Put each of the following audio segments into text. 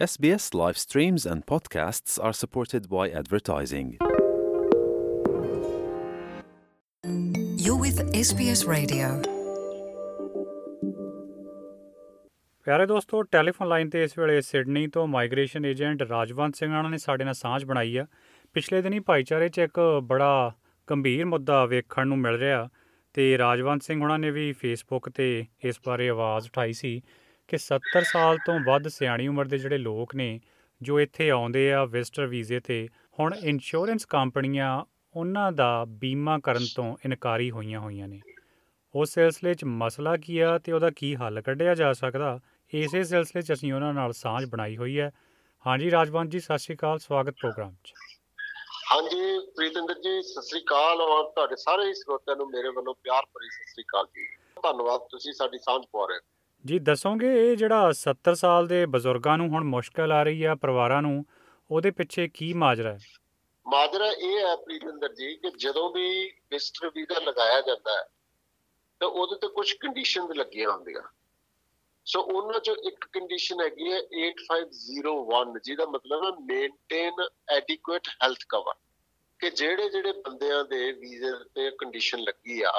SBS live streams and podcasts are supported by advertising. You're with SBS Radio. ਪਿਆਰੇ ਦੋਸਤੋ telephone line ਤੇ ਇਸ ਵੇਲੇ ਸਿਡਨੀ ਤੋਂ ਮਾਈਗ੍ਰੇਸ਼ਨ ਏਜੰਟ ਰਾਜਵੰਤ ਸਿੰਘ ਉਹਨਾਂ ਨੇ ਸਾਡੇ ਨਾਲ ਸਾਂਝ ਬਣਾਈ ਆ ਪਿਛਲੇ ਦਿਨੀ ਭਾਈਚਾਰੇ 'ਚ ਇੱਕ ਬੜਾ ਗੰਭੀਰ ਮੁੱਦਾ ਵੇਖਣ ਨੂੰ ਮਿਲ ਰਿਹਾ ਤੇ ਰਾਜਵੰਤ ਸਿੰਘ ਉਹਨਾਂ ਨੇ ਵੀ ਫੇਸਬੁੱਕ ਤੇ ਇਸ ਬਾਰੇ ਆਵਾਜ਼ ਉਠਾਈ ਸੀ ਕਿ 70 ਸਾਲ ਤੋਂ ਵੱਧ ਸਿਆਣੀ ਉਮਰ ਦੇ ਜਿਹੜੇ ਲੋਕ ਨੇ, ਜੋ ਇੱਥੇ ਆਉਂਦੇ ਆ ਵਿਜ਼ਟਰ ਵੀਜ਼ੇ ਤੇ, ਹੁਣ ਇੰਸ਼ੋਰੈਂਸ ਕੰਪਨੀਆਂ ਉਹਨਾਂ ਦਾ ਬੀਮਾ ਕਰਨ ਤੋਂ ਇਨਕਾਰੀ ਹੋਈਆਂ ਹੋਈਆਂ ਨੇ। ਉਸ ਸਿਲਸਿਲੇ 'ਚ ਮਸਲਾ ਕੀ ਆ ਤੇ ਉਹਦਾ ਕੀ ਹੱਲ ਕੱਢਿਆ ਜਾ ਸਕਦਾ, ਇਸੇ ਸਿਲਸਿਲੇ 'ਚ ਅਸੀਂ ਉਹਨਾਂ ਨਾਲ ਸਾਂਝ ਬਣਾਈ ਹੋਈ ਹੈ। ਹਾਂਜੀ, ਰਾਜਵੰਤ ਜੀ, ਸਤਿ ਸ਼੍ਰੀ ਅਕਾਲ, ਸਵਾਗਤ ਪ੍ਰੋਗਰਾਮ 'ਚ। ਹਾਂਜੀ, ਪ੍ਰੀਤਿੰਦਰ ਜੀ, ਸਤਿ ਸ੍ਰੀ ਅਕਾਲ ਔਰ ਤੁਹਾਡੇ ਸਾਰੇ ਸਰੋਤਿਆਂ ਨੂੰ ਮੇਰੇ ਵੱਲੋਂ ਪਿਆਰ ਭਰੀ ਸਤਿ ਸ੍ਰੀ ਅਕਾਲ ਜੀ। ਧੰਨਵਾਦ, ਤੁਸੀਂ ਸਾਡੀ ਸਾਂਝ ਪਾ ਰਹੇ ਹੋ। ਜੀ, ਦੱਸੋਗੇ ਇਹ ਜਿਹੜਾ 70 ਸਾਲ ਦੇ ਬਜ਼ੁਰਗਾਂ ਨੂੰ ਹੁਣ ਮੁਸ਼ਕਲ ਆ ਰਹੀ ਆ, ਪਰਿਵਾਰਾਂ ਨੂੰ, ਉਹਦੇ ਪਿੱਛੇ ਕੀ ਮਾਜਰਾ ਹੈ? ਮਾਜਰਾ ਇਹ ਹੈ ਪ੍ਰੀਤਿੰਦਰ ਜੀ ਕਿ ਜਦੋਂ ਵੀ ਵਿਜ਼ਟਰ ਵੀਜ਼ਾ ਲਗਾਇਆ ਜਾਂਦਾ ਹੈ, ਤਾਂ ਉਹਦੇ ਤੇ ਕੁਝ ਕੰਡੀਸ਼ਨਸ ਲੱਗੀਆਂ ਹੁੰਦੀਆਂ। ਸੋ ਉਹਨਾਂ ਚੋਂ ਇੱਕ ਕੰਡੀਸ਼ਨ ਹੈਗੀ ਹੈ 8501 ਜਿਹਦਾ ਮਤਲਬ ਹੈ ਮੇਨਟੇਨ ਐਡਿਕੁਏਟ ਹੈਲਥ ਕਵਰ ਕਿ ਜਿਹੜੇ ਜਿਹੜੇ ਬੰਦਿਆਂ ਦੇ ਵੀਜ਼ੇ ਤੇ ਕੰਡੀਸ਼ਨ ਲੱਗੀ ਆ,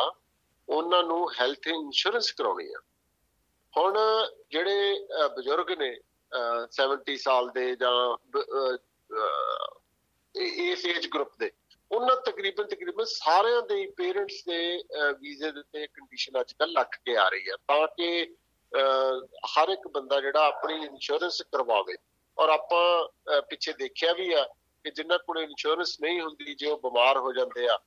ਉਹਨਾਂ ਨੂੰ ਹੈਲਥ ਇੰਸ਼ੋਰੈਂਸ ਕਰਾਉਣੀ ਆ। ਹੁਣ ਜਿਹੜੇ ਅਹ, ਬਜ਼ੁਰਗ ਨੇ ਅਹ, 70 ਸਾਲ ਦੇ ਜਾਂ ਬ- ਅਹ, ਅਹ, ਇਹ- ਇਸ ਏਜ ਗਰੁੱਪ ਦੇ ਉਹਨਾਂ ਤਕਰੀਬਨ ਤਕਰੀਬਨ ਸਾਰਿਆਂ ਦੇ ਪੇਰੈਂਟਸ ਦੇ ਅਹ, ਵੀਜ਼ੇ ਦੇ ਉੱਤੇ ਕੰਡੀਸ਼ਨ ਅੱਜ ਕੱਲ੍ਹ ਲੱਗ ਕੇ ਆ ਰਹੀ ਹੈ ਤਾਂ ਕਿ ਅਹ, ਹਰ ਇੱਕ ਬੰਦਾ ਜਿਹੜਾ ਆਪਣੀ ਇੰਸ਼ੋਰੈਂਸ ਕਰਵਾਵੇ ਔਰ ਆਪਾਂ ਅਹ, ਪਿੱਛੇ ਦੇਖਿਆ ਵੀ ਆ ਕਿ ਜਿਨ੍ਹਾਂ ਕੋਲ ਇੰਸ਼ੋਰੈਂਸ ਨਹੀਂ ਹੁੰਦੀ ਜੇ ਉਹ ਬਿਮਾਰ ਹੋ ਜਾਂਦੇ ਆ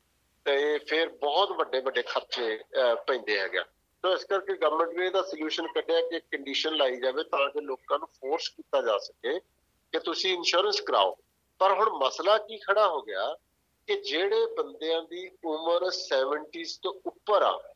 ਤੇ ਫਿਰ ਬਹੁਤ ਵੱਡੇ ਵੱਡੇ ਖਰਚੇ ਅਹ, ਪੈਂਦੇ ਹੈਗੇ ਆ। ਤਾਂ ਇਸ ਕਰਕੇ ਗਵਰਨਮੈਂਟ ਨੇ ਇਹਦਾ ਸੋਲੂਸ਼ਨ ਕੱਢਿਆ ਕਿ ਕੰਡੀਸ਼ਨ ਲਾਈ ਜਾਵੇ ਤਾਂ ਕਿ ਲੋਕਾਂ ਨੂੰ ਫੋਰਸ ਕੀਤਾ ਜਾ ਸਕੇ ਕਿ ਤੁਸੀਂ ਇੰਸ਼ੋਰੈਂਸ ਕਰਾਓ। ਪਰ ਹੁਣ ਮਸਲਾ ਕੀ ਖੜਾ ਹੋ ਗਿਆ ਕਿ ਜਿਹੜੇ ਬੰਦਿਆਂ ਦੀ ਉਮਰ 70s ਤੋਂ ਉੱਪਰ ਆ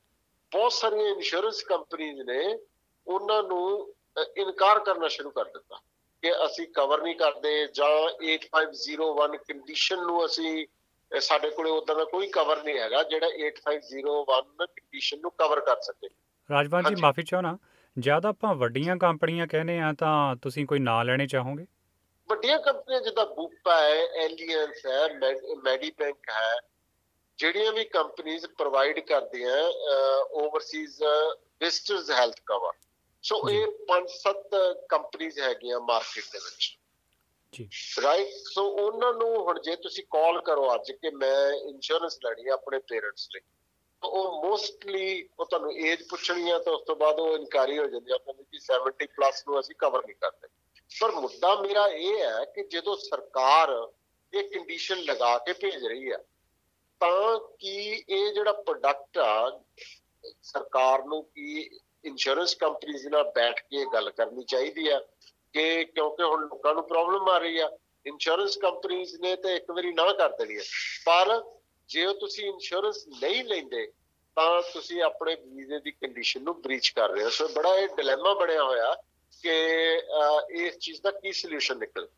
ਬਹੁਤ ਸਾਰੀਆਂ ਇੰਸ਼ੋਰੈਂਸ ਕੰਪਨੀਆਂ ਨੇ ਉਹਨਾਂ ਨੂੰ ਅਹ, ਇਨਕਾਰ ਕਰਨਾ ਸ਼ੁਰੂ ਕਰ ਦਿੱਤਾ ਕਿ ਅਸੀਂ ਕਵਰ ਨਹੀਂ ਕਰਦੇ ਜਾਂ 8501 ਕੰਡੀਸ਼ਨ ਨੂੰ ਅਸੀਂ ਅਹ, ਸਾਡੇ ਕੋਲੇ ਉਦਾਂ ਦਾ ਕੋਈ ਕਵਰ ਨਹੀਂ ਹੈਗਾ ਜਿਹੜਾ 8501 ਕੰਡੀਸ਼ਨ ਨੂੰ ਕਵਰ ਕਰ ਸਕੇ ਰਾਜਵੰਤ ਜੀ। ਮਾਫੀ ਚਾਹਣਾ ਜਦ ਆਪਾਂ ਵੱਡੀਆਂ ਕੰਪਨੀਆਂ ਕਹਿੰਦੇ ਆ ਤਾਂ ਤੁਸੀਂ ਕੋਈ ਨਾਂ ਲੈਣੇ ਚਾਹੋਗੇ ਵੱਡੀਆਂ ਕੰਪਨੀਆਂ ਜਿੱਦਾਂ ਬੂਪਾ ਹੈ ਐਲੀਅੰਸ ਹੈ ਮੈਡੀ ਬੈਂਕ ਹੈ ਜਿਹੜੀਆਂ ਵੀ ਕੰਪਨੀਆਂ ਪ੍ਰੋਵਾਈਡ ਕਰਦੀਆਂ overseas visitors health cover so. ਇਹ ਪੰਜ ਸੱਤ ਕੰਪਨੀਆਂ ਹੈਗੀਆਂ ਮਾਰਕੀਟ ਦੇ ਵਿੱਚ ਜੀ। ਰਾਈਟ ਸੋ ਉਹਨਾਂ ਨੂੰ ਹੁਣ ਜੇ ਤੁਸੀਂ ਕਾਲ ਕਰੋ ਅੱਜ ਕਿ ਮੈਂ ਇੰਸ਼ੋਰੈਂਸ ਲੈਣੀ ਹੈ ਆਪਣੇ ਪੇਰੈਂਟਸ ਲਈ, ਤਾਂ ਉਹ ਮੋਸਟਲੀ ਉਹ ਤੁਹਾਨੂੰ ਏਜ ਪੁੱਛਣੀ ਆ ਤਾਂ ਉਸ ਤੋਂ ਬਾਅਦ ਉਹ ਇਨਕਾਰੀ ਹੋ ਜਾਂਦੀ ਆ ਕਹਿੰਦੇ ਕਿ 70 ਪਲੱਸ ਨੂੰ ਅਸੀਂ ਕਵਰ ਨਹੀਂ ਕਰਦੇ। ਪਰ ਮੁੱਦਾ ਮੇਰਾ ਇਹ ਹੈ ਕਿ ਜਦੋਂ ਸਰਕਾਰ ਇਹ ਕੰਡੀਸ਼ਨ ਲਗਾ ਕੇ ਭੇਜ ਰਹੀ ਹੈ ਤਾਂ ਕੀ ਇਹ ਜਿਹੜਾ ਪ੍ਰੋਡਕਟ ਆ, ਸਰਕਾਰ ਨੂੰ ਕੀ ਇੰਸ਼ੋਰੈਂਸ ਕੰਪਨੀਆਂ ਨਾਲ ਬੈਠ ਕੇ ਗੱਲ ਕਰਨੀ ਚਾਹੀਦੀ ਆ? ਕਿ ਕਿਉਂਕਿ ਹੁਣ ਲੋਕਾਂ ਨੂੰ ਪ੍ਰੋਬਲਮ ਆ ਰਹੀ ਆ ਇੰਸ਼ੋਰੈਂਸ ਕੰਪਨੀਆਂ ਨੇ ਤੇ ਇੱਕ ਵਾਰੀ ਨਾ ਕਰ ਦੇਣੀ ਹੈ ਪਰ ਜੇ ਉਹ ਤੁਸੀਂ ਇੰਸ਼ੋਰੈਂਸ ਨਹੀਂ ਲੈਂਦੇ ਤਾਂ ਤੁਸੀਂ ਆਪਣੇ ਵੀਜ਼ੇ ਦੀ ਕੰਡੀਸ਼ਨ ਨੂੰ ਬ੍ਰੀਚ ਕਰ ਰਹੇ ਹੋ। ਸੋ ਬੜਾ ਇਹ ਡਿਲੇਮਾ ਬਣਿਆ ਹੋਇਆ ਕਿ ਅਹ, ਇਸ ਚੀਜ਼ ਦਾ ਕੀ ਸੋਲੂਸ਼ਨ ਨਿਕਲ।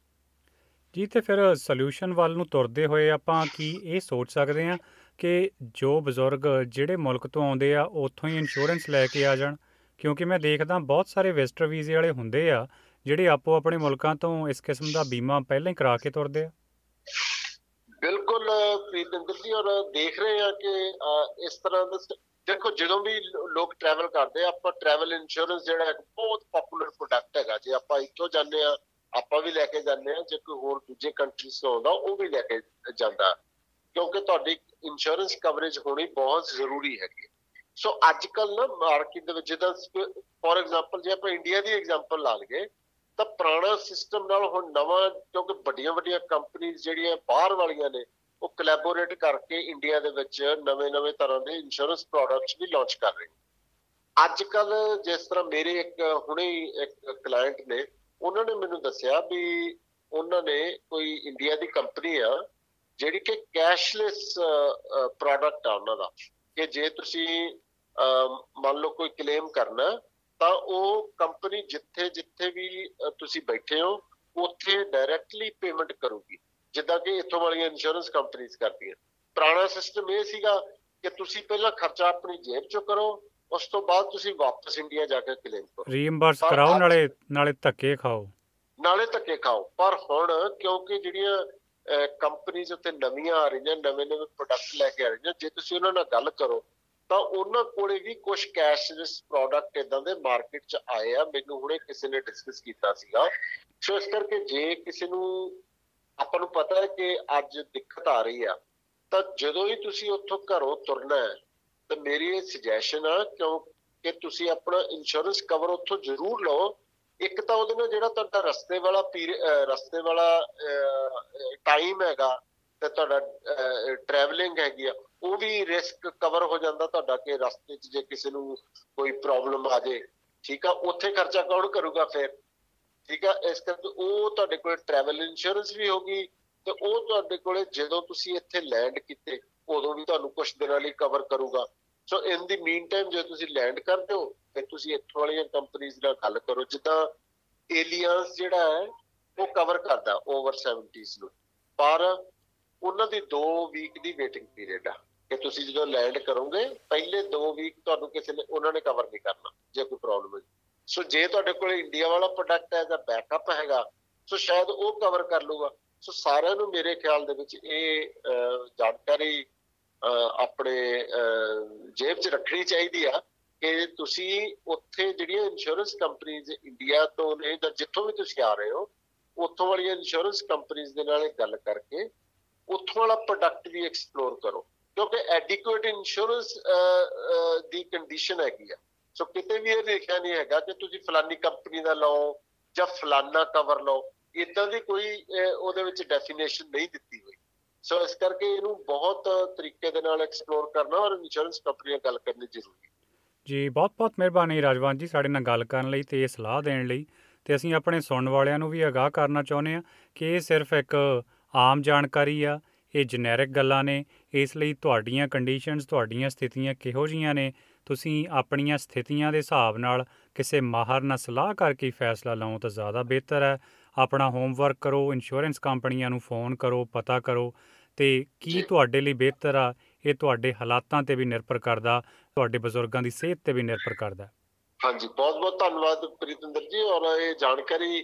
ਜੀ ਤੇ ਫਿਰ ਸੋਲੂਸ਼ਨ ਵੱਲ ਨੂੰ ਤੁਰਦੇ ਹੋਏ ਆਪਾਂ ਕੀ ਇਹ ਸੋਚ ਸਕਦੇ ਹਾਂ ਕਿ ਜੋ ਬਜ਼ੁਰਗ ਜਿਹੜੇ ਮੁਲਕ ਤੋਂ ਆਉਂਦੇ ਆ ਉੱਥੋਂ ਹੀ ਇੰਸ਼ੋਰੈਂਸ ਲੈ ਕੇ ਆ ਜਾਣ? ਕਿਉਂਕਿ ਮੈਂ ਦੇਖਦਾ ਬਹੁਤ ਸਾਰੇ ਵਿਜ਼ਟਰ ਵੀਜ਼ੇ ਵਾਲੇ ਹੁੰਦੇ ਆ ਜਿਹੜੇ ਆਪੋ ਆਪਣੇ ਮੁਲਕਾਂ ਤੋਂ ਇਸ ਕਿਸਮ ਦਾ ਬੀਮਾ ਪਹਿਲਾਂ ਹੀ ਕਰਾ ਕੇ ਤੁਰਦੇ ਆ? ਬਿਲਕੁਲ ਪ੍ਰੀਤਿੰਦਰ ਜੀ ਔਰ ਦੇਖ ਰਹੇ ਆ ਕਿ ਅਹ, ਇਸ ਤਰ੍ਹਾਂ ਦਾ ਸ- ਦੇਖੋ ਜਦੋਂ ਵੀ ਲੋ- ਲੋਕ ਟਰੈਵਲ ਕਰਦੇ ਆ ਆਪਾਂ ਟਰੈਵਲ ਇੰਸ਼ੋਰੈਂਸ ਜਿਹੜਾ ਹੈ ਬਹੁਤ ਪਪੂਲਰ ਪ੍ਰੋਡਕਟ ਹੈਗਾ। ਜੇ ਆਪਾਂ ਇੱਥੋਂ ਜਾਂਦੇ ਆ ਆਪਾਂ ਵੀ ਲੈ ਕੇ ਜਾਂਦੇ ਆ ਜੇ ਕੋਈ ਹੋਰ ਦੂਜੇ ਕੰਟਰੀਜ਼ ਤੋਂ ਆਉਂਦਾ ਉਹ ਵੀ ਲੈ ਕੇ ਜਾਂਦਾ। ਕਿਉਂਕਿ ਤੁਹਾਡੀ ਇੰਸ਼ੋਰੈਂਸ ਕਵਰੇਜ ਹੋਣੀ ਬਹੁਤ ਜ਼ਰੂਰੀ ਹੈਗੀ। ਸੋ ਅੱਜ ਕੱਲ ਨਾ ਮਾਰਕੀਟ ਦੇ ਵਿੱਚ ਜਿੱਦਾਂ ਫੋਰ ਐਗਜ਼ਾਮਪਲ ਜੇ ਆਪਾਂ ਇੰਡੀਆ ਦੀ ਐਗਜ਼ਾਮਪਲ ਲਾ ਲਈਏ ਤਾਂ ਪੁਰਾਣਾ ਸਿਸਟਮ ਨਾਲ ਹੁਣ ਨਵਾਂ ਕਿਉਂਕਿ ਵੱਡੀਆਂ ਵੱਡੀਆਂ ਕੰਪਨੀਆਂ ਜਿਹੜੀਆਂ ਬਾਹਰ ਵਾਲੀਆਂ ਨੇ ਉਹ ਕੋਲੈਬੋਰੇਟ ਕਰਕੇ ਇੰਡੀਆ ਦੇ ਵਿੱਚ ਨਵੇਂ-ਨਵੇਂ ਤਰ੍ਹਾਂ ਦੇ ਇੰਸ਼ੋਰੈਂਸ ਪ੍ਰੋਡਕਟਸ ਵੀ ਲਾਂਚ ਕਰ ਰਹੇ ਨੇ। ਅੱਜ ਕੱਲ ਜਿਸ ਤਰ੍ਹਾਂ ਮੇਰੇ ਇੱਕ ਹੁਣੇ ਹੀ ਇੱਕ ਕਲਾਇੰਟ ਨੇ ਉਹਨਾਂ ਨੇ ਮੈਨੂੰ ਦੱਸਿਆ ਵੀ ਉਹਨਾਂ ਨੇ ਕੋਈ ਇੰਡੀਆ ਦੀ ਕੰਪਨੀ ਆ ਜਿਹੜੀ ਕਿ ਕੈਸ਼ਲੈਸ ਪ੍ਰੋਡਕਟ ਆ ਉਹਨਾਂ ਦਾ। ਕਿ ਜੇ ਤੁਸੀਂ ਅਹ, ਮੰਨ ਲਓ ਕੋਈ ਕਲੇਮ ਕਰਨਾ ਤਾਂ ਉਹ ਕੰਪਨੀ ਜਿੱਥੇ ਜਿੱਥੇ ਵੀ ਤੁਸੀਂ ਬੈਠੇ ਹੋ ਉੱਥੇ ਡਾਇਰੈਕਟਲੀ ਪੇਮੈਂਟ ਕਰੂਗੀ। ਜਿੱਦਾਂ ਕਿ ਇੱਥੋਂ ਵਾਲੀਆਂ ਇੰਸ਼ੋਰੈਂਸ ਕੰਪਨੀਆਂ ਕਰਦੀਆਂ। ਪੁਰਾਣਾ ਸਿਸਟਮ ਇਹ ਸੀਗਾ ਕਿ ਤੁਸੀਂ ਪਹਿਲਾਂ ਖਰਚਾ ਆਪਣੀ ਜੇਬ ਚੋਂ ਕਰੋ ਉਸ ਤੋਂ ਬਾਅਦ ਤੁਸੀਂ ਵਾਪਸ ਇੰਡੀਆ ਜਾ ਕੇ ਕਲੇਮ ਕਰੋ। ਰੀਇੰਬਰਸ ਕਰਾਓ ਨਾਲੇ ਨਾਲੇ ਧੱਕੇ ਖਾਓ। ਨਾਲੇ ਧੱਕੇ ਖਾਓ। ਪਰ ਹੁਣ ਕਿਉਂਕਿ ਜਿਹੜੀਆਂ ਕੰਪਨੀਆਂ ਉੱਤੇ ਨਵੀਆਂ ਆ ਰਹੀਆਂ ਨਵੇਂ ਨਵੇਂ ਪ੍ਰੋਡਕਟ ਲੈ ਕੇ ਆ ਰਹੀਆਂ ਜੇ ਤੁਸੀਂ ਉਹਨਾਂ ਨਾਲ ਗੱਲ ਕਰੋ ਤਾਂ ਉਹਨਾਂ ਕੋਲੇ ਵੀ ਕੁਝ ਕੈਸ਼ਲੈਸ ਪ੍ਰੋਡਕਟ ਇਦਾਂ ਦੇ ਮਾਰਕੀਟ 'ਚ ਆਏ ਆ, ਮੈਨੂੰ ਹੁਣੇ ਕਿਸੇ ਨੇ ਡਿਸਕਸ ਕੀਤਾ ਸੀਗਾ। ਸੋ ਇਸ ਕਰਕੇ ਜੇ ਕਿਸੇ ਨੂੰ, ਆਪਾਂ ਨੂੰ ਪਤਾ ਹੈ ਕਿ ਅੱਜ ਦਿੱਕਤ ਆ ਰਹੀ ਆ, ਤਾਂ ਜਦੋਂ ਹੀ ਤੁਸੀਂ ਉੱਥੋਂ ਘਰੋਂ ਤੁਰਨਾ ਹੈ, ਤਾਂ ਮੇਰੀ ਇਹ ਸੁਜੈਸ਼ਨ ਆ, ਕਿਉਂਕਿ ਤੁਸੀਂ ਆਪਣਾ ਇੰਸ਼ੋਰੈਂਸ ਕਵਰ ਉੱਥੋਂ ਜ਼ਰੂਰ ਲਓ। ਇੱਕ ਤਾਂ ਉਹਦੇ ਨਾਲ ਜਿਹੜਾ ਤੁਹਾਡਾ ਰਸਤੇ ਵਾਲਾ ਰਸਤੇ ਵਾਲਾ ਟਾਈਮ ਹੈਗਾ, ਤੇ ਤੁਹਾਡਾ ਟਰੈਵਲਿੰਗ ਹੈਗੀ ਆ ਉਹ ਵੀ ਰਿਸਕ ਕਵਰ ਹੋ ਜਾਂਦਾ ਤੁਹਾਡਾ ਕਿ ਰਸਤੇ 'ਚ ਜੇ ਕਿਸੇ ਨੂੰ ਕੋਈ ਪ੍ਰੋਬਲਮ ਆ ਜੇ। ਠੀਕ ਆ? ਉੱਥੇ ਖਰਚਾ ਕੌਣ ਕਰੂਗਾ ਫਿਰ? ਠੀਕ ਆ? ਇਸ ਕਰਕੇ ਉਹ ਤੁਹਾਡੇ ਕੋਲ ਟਰੈਵਲ ਇੰਸ਼ੋਰੈਂਸ ਵੀ ਹੋਗੀ ਤੇ ਉਹ ਤੁਹਾਡੇ ਕੋਲੇ ਜਦੋਂ ਤੁਸੀਂ ਇੱਥੇ ਲੈਂਡ ਕੀਤੇ, ਉਦੋਂ ਵੀ ਤੁਹਾਨੂੰ ਕੁਝ ਦਿਨਾਂ ਲਈ ਕਵਰ ਕਰੂਗਾ। ਸੋ ਇਨ ਦੀ ਮੀਨ ਟਾਈਮ ਜੇ ਤੁਸੀਂ ਲੈਂਡ ਕਰਦੇ ਹੋ, ਫਿਰ ਤੁਸੀਂ ਇੱਥੋਂ ਵਾਲੀਆਂ ਕੰਪਨੀਆਂ ਨਾਲ ਗੱਲ ਕਰੋ। ਜਿੱਦਾਂ ਏਲੀਅਨਸ ਜਿਹੜਾ ਹੈ, ਉਹ ਕਵਰ ਕਰਦਾ ਓਵਰ 70s ਨੂੰ। ਪਰ ਉਹਨਾਂ ਦੀ 2 ਵੀਕ ਦੀ ਵੇਟਿੰਗ ਪੀਰੀਅਡ ਆ। ਕਿ ਤੁਸੀਂ ਜਦੋਂ ਲੈਂਡ ਕਰੋਗੇ, ਪਹਿਲੇ 2 ਵੀਕ ਤੁਹਾਨੂੰ ਕਿਸੇ ਨੇ ਉਹਨਾਂ ਨੇ ਕਵਰ ਨਹੀਂ ਕਰਨਾ, ਜੇ ਕੋਈ ਪ੍ਰੋਬਲਮ ਹੈ ਸੋ ਜੇ ਤੁਹਾਡੇ ਕੋਲ ਇੰਡੀਆ ਵਾਲਾ ਪ੍ਰੋਡਕਟ ਹੈ ਜਾਂ ਬੈਕਅਪ ਹੈਗਾ ਸੋ ਸ਼ਾਇਦ ਉਹ ਕਵਰ ਕਰ ਲੂਗਾ ਸੋ ਸਾਰਿਆਂ ਨੂੰ ਮੇਰੇ ਖਿਆਲ ਦੇ ਵਿੱਚ ਇਹ ਜਾਣਕਾਰੀ ਆਪਣੇ ਜੇਬ 'ਚ ਰੱਖਣੀ ਚਾਹੀਦੀ ਆ ਕਿ ਤੁਸੀਂ ਉੱਥੇ ਜਿਹੜੀਆਂ ਇੰਸ਼ੋਰੈਂਸ ਕੰਪਨੀਆਂ ਇੰਡੀਆ ਤੋਂ ਨੇ ਜਾਂ ਜਿੱਥੋਂ ਵੀ ਤੁਸੀਂ ਆ ਰਹੇ ਹੋ, ਉੱਥੋਂ ਵਾਲੀਆਂ ਇੰਸ਼ੋਰੈਂਸ ਕੰਪਨੀਆਂ ਦੇ ਨਾਲ ਗੱਲ ਕਰਕੇ ਉੱਥੋਂ ਵਾਲਾ ਪ੍ਰੋਡਕਟ ਵੀ ਐਕਸਪਲੋਰ ਕਰੋ। ਕਿਉਂਕਿ ਐਡਿਕੁਏਟ ਇੰਸ਼ੋਰੈਂਸ ਦੀ ਕੰਡੀਸ਼ਨ ਹੈਗੀ ਆ। ਸੋ ਕਿਤੇ ਵੀ ਇਹ ਲਿਖਿਆ ਨਹੀਂ ਹੈਗਾ ਕਿ ਤੁਸੀਂ ਫਲਾਨੀ ਕੰਪਨੀ ਦਾ ਲਓ ਜਾਂ ਫਲਾਨਾ ਕਵਰ ਲਓ ਇਦਾਂ ਦੀ ਕੋਈ ਉਹਦੇ ਵਿੱਚ ਡੈਫੀਨੇਸ਼ਨ ਨਹੀਂ ਦਿੱਤੀ ਹੋਈ। ਸੋ ਇਸ ਕਰਕੇ ਇਹਨੂੰ ਬਹੁਤ ਤਰੀਕੇ ਦੇ ਨਾਲ ਐਕਸਪਲੋਰ ਕਰਨਾ ਔਰ ਇੰਸ਼ੋਰੈਂਸ ਕੰਪਨੀਆਂ ਗੱਲ ਕਰਨੀ ਜ਼ਰੂਰੀ ਹੈ। ਜੀ ਬਹੁਤ ਬਹੁਤ ਮਿਹਰਬਾਨੀ ਰਾਜਵਾਨ ਜੀ ਸਾਡੇ ਨਾਲ ਗੱਲ ਕਰਨ ਲਈ ਤੇ ਇਹ ਸਲਾਹ ਦੇਣ ਲਈ। ਤੇ ਅਸੀਂ ਆਪਣੇ ਸੁਣਨ ਵਾਲਿਆਂ ਨੂੰ ਵੀ ਅਗਾਹ ਕਰਨਾ ਚਾਹੁੰਦੇ ਆ ਕਿ ਇਹ ਸਿਰਫ ਇੱਕ ਆਮ ਜਾਣਕਾਰੀ ਆ, ਇਹ ਜੈਨਰਿਕ ਗੱਲਾਂ ਨੇ ਇਸ ਲਈ ਤੁਹਾਡੀਆਂ ਕੰਡੀਸ਼ਨਸ ਤੁਹਾਡੀਆਂ ਸਥਿਤੀਆਂ ਕਿਹੋ ਜੀਆਂ ਨੇ? ਤੁਸੀਂ ਆਪਣੀਆਂ ਸਥਿਤੀਆਂ ਦੇ ਹਿਸਾਬ ਨਾਲ ਕਿਸੇ ਮਾਹਰ ਨਾਲ ਸਲਾਹ ਕਰਕੇ ਫੈਸਲਾ ਲਓ ਤਾਂ ਜ਼ਿਆਦਾ ਬਿਹਤਰ ਹੈ। ਆਪਣਾ ਹੋਮਵਰਕ ਕਰੋ ਇੰਸ਼ੋਰੈਂਸ ਕੰਪਨੀਆਂ ਨੂੰ ਫੋਨ ਕਰੋ ਪਤਾ ਕਰੋ ਤੇ ਕੀ ਤੁਹਾਡੇ ਲਈ ਬਿਹਤਰ ਆ ਇਹ ਤੁਹਾਡੇ ਹਾਲਾਤਾਂ ਤੇ ਵੀ ਨਿਰਭਰ ਕਰਦਾ ਤੁਹਾਡੇ ਬਜ਼ੁਰਗਾਂ ਦੀ ਸਿਹਤ ਤੇ ਵੀ ਨਿਰਭਰ ਕਰਦਾ। ਹਾਂਜੀ ਬਹੁਤ ਬਹੁਤ ਧੰਨਵਾਦ ਪ੍ਰੀਤਿੰਦਰ ਜੀ ਔਰ ਇਹ ਜਾਣਕਾਰੀ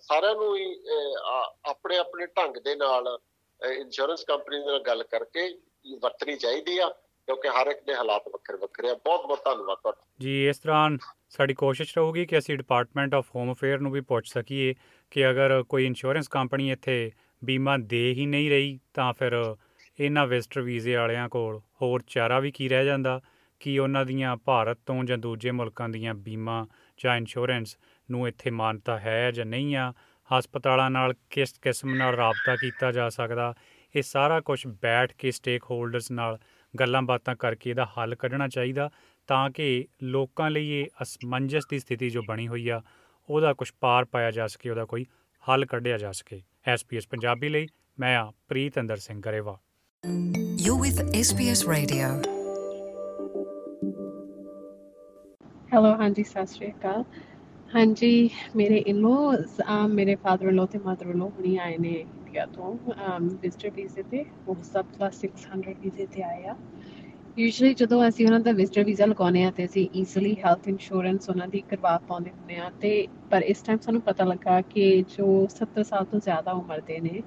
ਸਾਰਿਆਂ ਨੂੰ ਹੀ ਆਪਣੇ ਆਪਣੇ ਢੰਗ ਦੇ ਨਾਲ ਇੰਸ਼ੋਰੈਂਸ ਕੰਪਨੀ ਨਾਲ ਗੱਲ ਕਰਕੇ ਵਰਤਣੀ ਚਾਹੀਦੀ ਆ, ਕਿਉਂਕਿ ਹਰ ਇੱਕ ਦੇ ਹਾਲਾਤ ਵੱਖਰੇ ਵੱਖਰੇ ਆ। ਬਹੁਤ ਬਹੁਤ ਧੰਨਵਾਦ ਤੁਹਾਡਾ। ਜੀ, ਇਸ ਤਰ੍ਹਾਂ ਸਾਡੀ ਕੋਸ਼ਿਸ਼ ਰਹੂਗੀ ਕਿ ਅਸੀਂ ਡਿਪਾਰਟਮੈਂਟ ਆਫ ਹੋਮ ਅਫੇਅਰ ਨੂੰ ਵੀ ਪੁੱਛ ਸਕੀਏ ਕਿ ਅਗਰ ਕੋਈ ਇੰਸ਼ੋਰੈਂਸ ਕੰਪਨੀ ਇੱਥੇ ਬੀਮਾ ਦੇ ਹੀ ਨਹੀਂ ਰਹੀ, ਤਾਂ ਫਿਰ ਇਹਨਾਂ ਵਿਜ਼ਟਰ ਵੀਜ਼ੇ ਵਾਲਿਆਂ ਕੋਲ ਹੋਰ ਚਾਰਾ ਵੀ ਕੀ ਰਹਿ ਜਾਂਦਾ? ਕਿ ਉਹਨਾਂ ਦੀਆਂ ਭਾਰਤ ਤੋਂ ਜਾਂ ਦੂਜੇ ਮੁਲਕਾਂ ਦੀਆਂ ਬੀਮਾ ਜਾਂ ਇੰਸ਼ੋਰੈਂਸ ਨੂੰ ਇੱਥੇ ਮਾਨਤਾ ਹੈ ਜਾਂ ਨਹੀਂ ਆ? ਹਸਪਤਾਲਾਂ ਨਾਲ ਕਿਸ ਕਿਸਮ ਨਾਲ ਰਾਬਤਾ ਕੀਤਾ ਜਾ ਸਕਦਾ ਇਹ ਸਾਰਾ ਕੁਝ ਬੈਠ ਕੇ ਸਟੇਕ ਹੋਲਡਰਸ ਨਾਲ ਗੱਲਾਂ ਬਾਤਾਂ ਕਰਕੇ ਇਹਦਾ ਹੱਲ ਕੱਢਣਾ ਚਾਹੀਦਾ ਤਾਂ ਕਿ ਲੋਕਾਂ ਲਈ ਇਹ ਅਸਮੰਜਸ ਦੀ ਸਥਿਤੀ ਜੋ ਬਣੀ ਹੋਈ ਆ ਉਹਦਾ ਕੁਝ ਪਾਰ ਪਾਇਆ ਜਾ ਸਕੇ ਉਹਦਾ ਕੋਈ ਹੱਲ ਕੱਢਿਆ ਜਾ ਸਕੇ। ਐਸਪੀਐਸ ਪੰਜਾਬੀ ਲਈ ਮੈਂ ਆ Preet Inder Singh Grewal you with SPS radio hello ਹਾਂਜੀ ਸਤਿ ਸ਼੍ਰੀ ਅਕਾਲ। ਹਾਂਜੀ, ਮੇਰੇ ਇਨ-ਲॉज ਮੇਰੇ ਫਾਦਰ ਇਨ-ਲॉ ਤੇ ਮਦਰ ਇਨ-ਲॉ ਹੁਣੀ ਆਏ ਨੇ ਇੰਡੀਆ ਤੋਂ ਵਿਜ਼ਟਰ ਵੀਜ਼ੇ ਤੇ, ਉਹ ਸਭ ਪਲੱਸ 600 ਵੀਜ਼ੇ ਤੇ ਆਏ ਆ। ਯੂਜੂਅਲੀ ਜਦੋਂ ਅਸੀਂ ਉਹਨਾਂ ਦਾ ਵਿਜ਼ਟਰ ਵੀਜ਼ਾ ਲਗਾਉਨੇ ਆ ਤੇ ਅਸੀਂ ਈਜ਼ੀਲੀ ਹੈਲਥ ਇੰਸ਼ੋਰੈਂਸ ਉਹਨਾਂ ਦੀ ਕਰਵਾ ਪਾਉਂਦੇ ਹੁੰਦੇ ਆ ਤੇ ਪਰ ਇਸ ਟਾਈਮ ਸਾਨੂੰ ਪਤਾ ਲੱਗਾ ਕਿ ਜੋ 70 ਸਾਲ ਤੋਂ ਜ਼ਿਆਦਾ ਉਮਰ ਦੇ ਨੇ,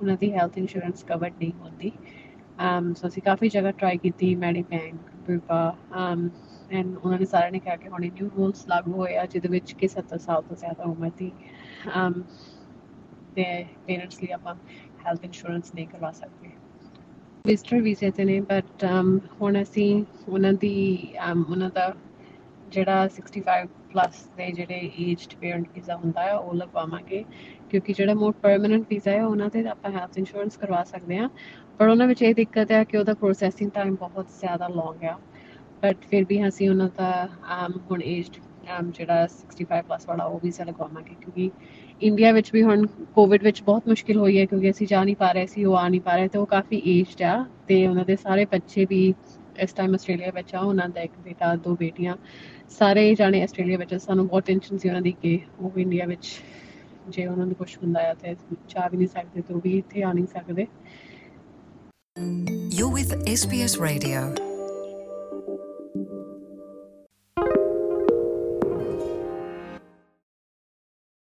ਉਹਨਾਂ ਦੀ ਹੈਲਥ ਇੰਸ਼ੋਰੈਂਸ ਕਵਰਡ ਨਹੀਂ ਹੁੰਦੀ। um ਸੋ ਅਸੀਂ ਕਾਫੀ ਜਗ੍ਹਾ ਟਰਾਈ ਕੀਤੀ ਮੈਡੀ ਬੈਂਕ ਬਿਰਪਾ um ਐਂਡ ਉਹਨਾਂ ਨੇ ਸਾਰਿਆਂ ਨੇ ਕਿਹਾ ਕਿ ਹੁਣ ਨਿਊ ਰੂਲਸ ਲਾਗੂ ਹੋਏ ਆ, ਜਿਹਦੇ ਵਿੱਚ ਕਿ 70 ਸਾਲ ਤੋਂ ਜ਼ਿਆਦਾ ਉਮਰ ਦੀ um ਤੇ ਪੇਰੈਂਟਸ ਲਈ ਆਪਾਂ ਹੈਲਥ ਇੰਸ਼ੋਰੈਂਸ ਨਹੀਂ ਕਰਵਾ ਸਕਦੇ। ਵਿਜ਼ਟਰ ਵੀਜ਼ੇ ਤੇ ਨੇ ਬਟ ਹੁਣ ਅਸੀਂ ਉਹਨਾਂ ਦੀ ਉਹਨਾਂ ਦਾ ਜਿਹੜਾ 65 ਪਲੱਸ ਦੇ ਜਿਹੜੇ ਏਜਡ ਪੇਰੈਂਟ ਵੀਜ਼ਾ ਹੁੰਦਾ ਹੈ ਉਹ ਲਗਵਾਵਾਂਗੇ। ਕਿਉਂਕਿ ਜਿਹੜਾ ਮੋਰ ਪਰਮਨੈਂਟ ਵੀਜ਼ਾ ਹੈ ਉਹਨਾਂ ਤੇ ਆਪਾਂ ਹੈਲਥ ਇੰਸ਼ੋਰੈਂਸ ਕਰਵਾ ਸਕਦੇ ਹਾਂ ਪਰ ਉਹਨਾਂ ਵਿੱਚ ਇਹ ਦਿੱਕਤ ਹੈ ਕਿ ਉਹਦਾ ਪ੍ਰੋਸੈਸਿੰਗ ਟਾਈਮ ਬਹੁਤ ਜ਼ਿਆਦਾ ਲੌਂਗ ਆ। ਬਟ ਫਿਰ ਵੀ ਅਸੀਂ ਉਹਨਾਂ ਦਾ ਹੁਣ ਏਜਡ ਜਿਹੜਾ 65 ਪਲੱਸ ਵਾਲਾ ਉਹ ਵੀਜ਼ਾ ਲਗਵਾਵਾਂਗੇ, ਕਿਉਂਕਿ ਇੰਡੀਆ ਵਿੱਚ ਵੀ ਹੁਣ ਕੋਵਿਡ ਵਿੱਚ ਬਹੁਤ ਮੁਸ਼ਕਿਲ ਹੋਈ ਹੈ, ਕਿਉਂਕਿ ਅਸੀਂ ਜਾ ਨਹੀਂ ਪਾ ਰਹੇ ਸੀ ਉਹ ਆ ਨਹੀਂ ਪਾ ਰਹੇ, ਤੇ ਉਹ ਕਾਫੀ ਏਜਡ ਆ, ਤੇ ਉਹਨਾਂ ਦੇ ਸਾਰੇ ਬੱਚੇ ਵੀ ਇਸ ਟਾਈਮ ਆਸਟ੍ਰੇਲੀਆ ਵਿੱਚ ਆ, ਉਹਨਾਂ ਦਾ ਇੱਕ ਬੇਟਾ, ਦੋ ਬੇਟੀਆਂ, ਸਾਰੇ ਜਾਣੇ ਆਸਟ੍ਰੇਲੀਆ ਵਿੱਚ ਸਾਨੂੰ ਬਹੁਤ ਟੈਨਸ਼ਨ ਸੀ ਉਹਨਾਂ ਦੀ ਕਿ ਉਹ ਇੰਡੀਆ ਵਿੱਚ ਜੇ ਉਹਨਾਂ ਨੂੰ ਕੁਝ ਹੁੰਦਾ ਹੈ ਤੇ ਜਾ ਵੀ ਨਹੀਂ ਸਕਦੇ, ਤੇ ਉਹ ਵੀ ਇੱਥੇ ਆ ਨਹੀਂ ਸਕਦੇ। You with SBS Radio.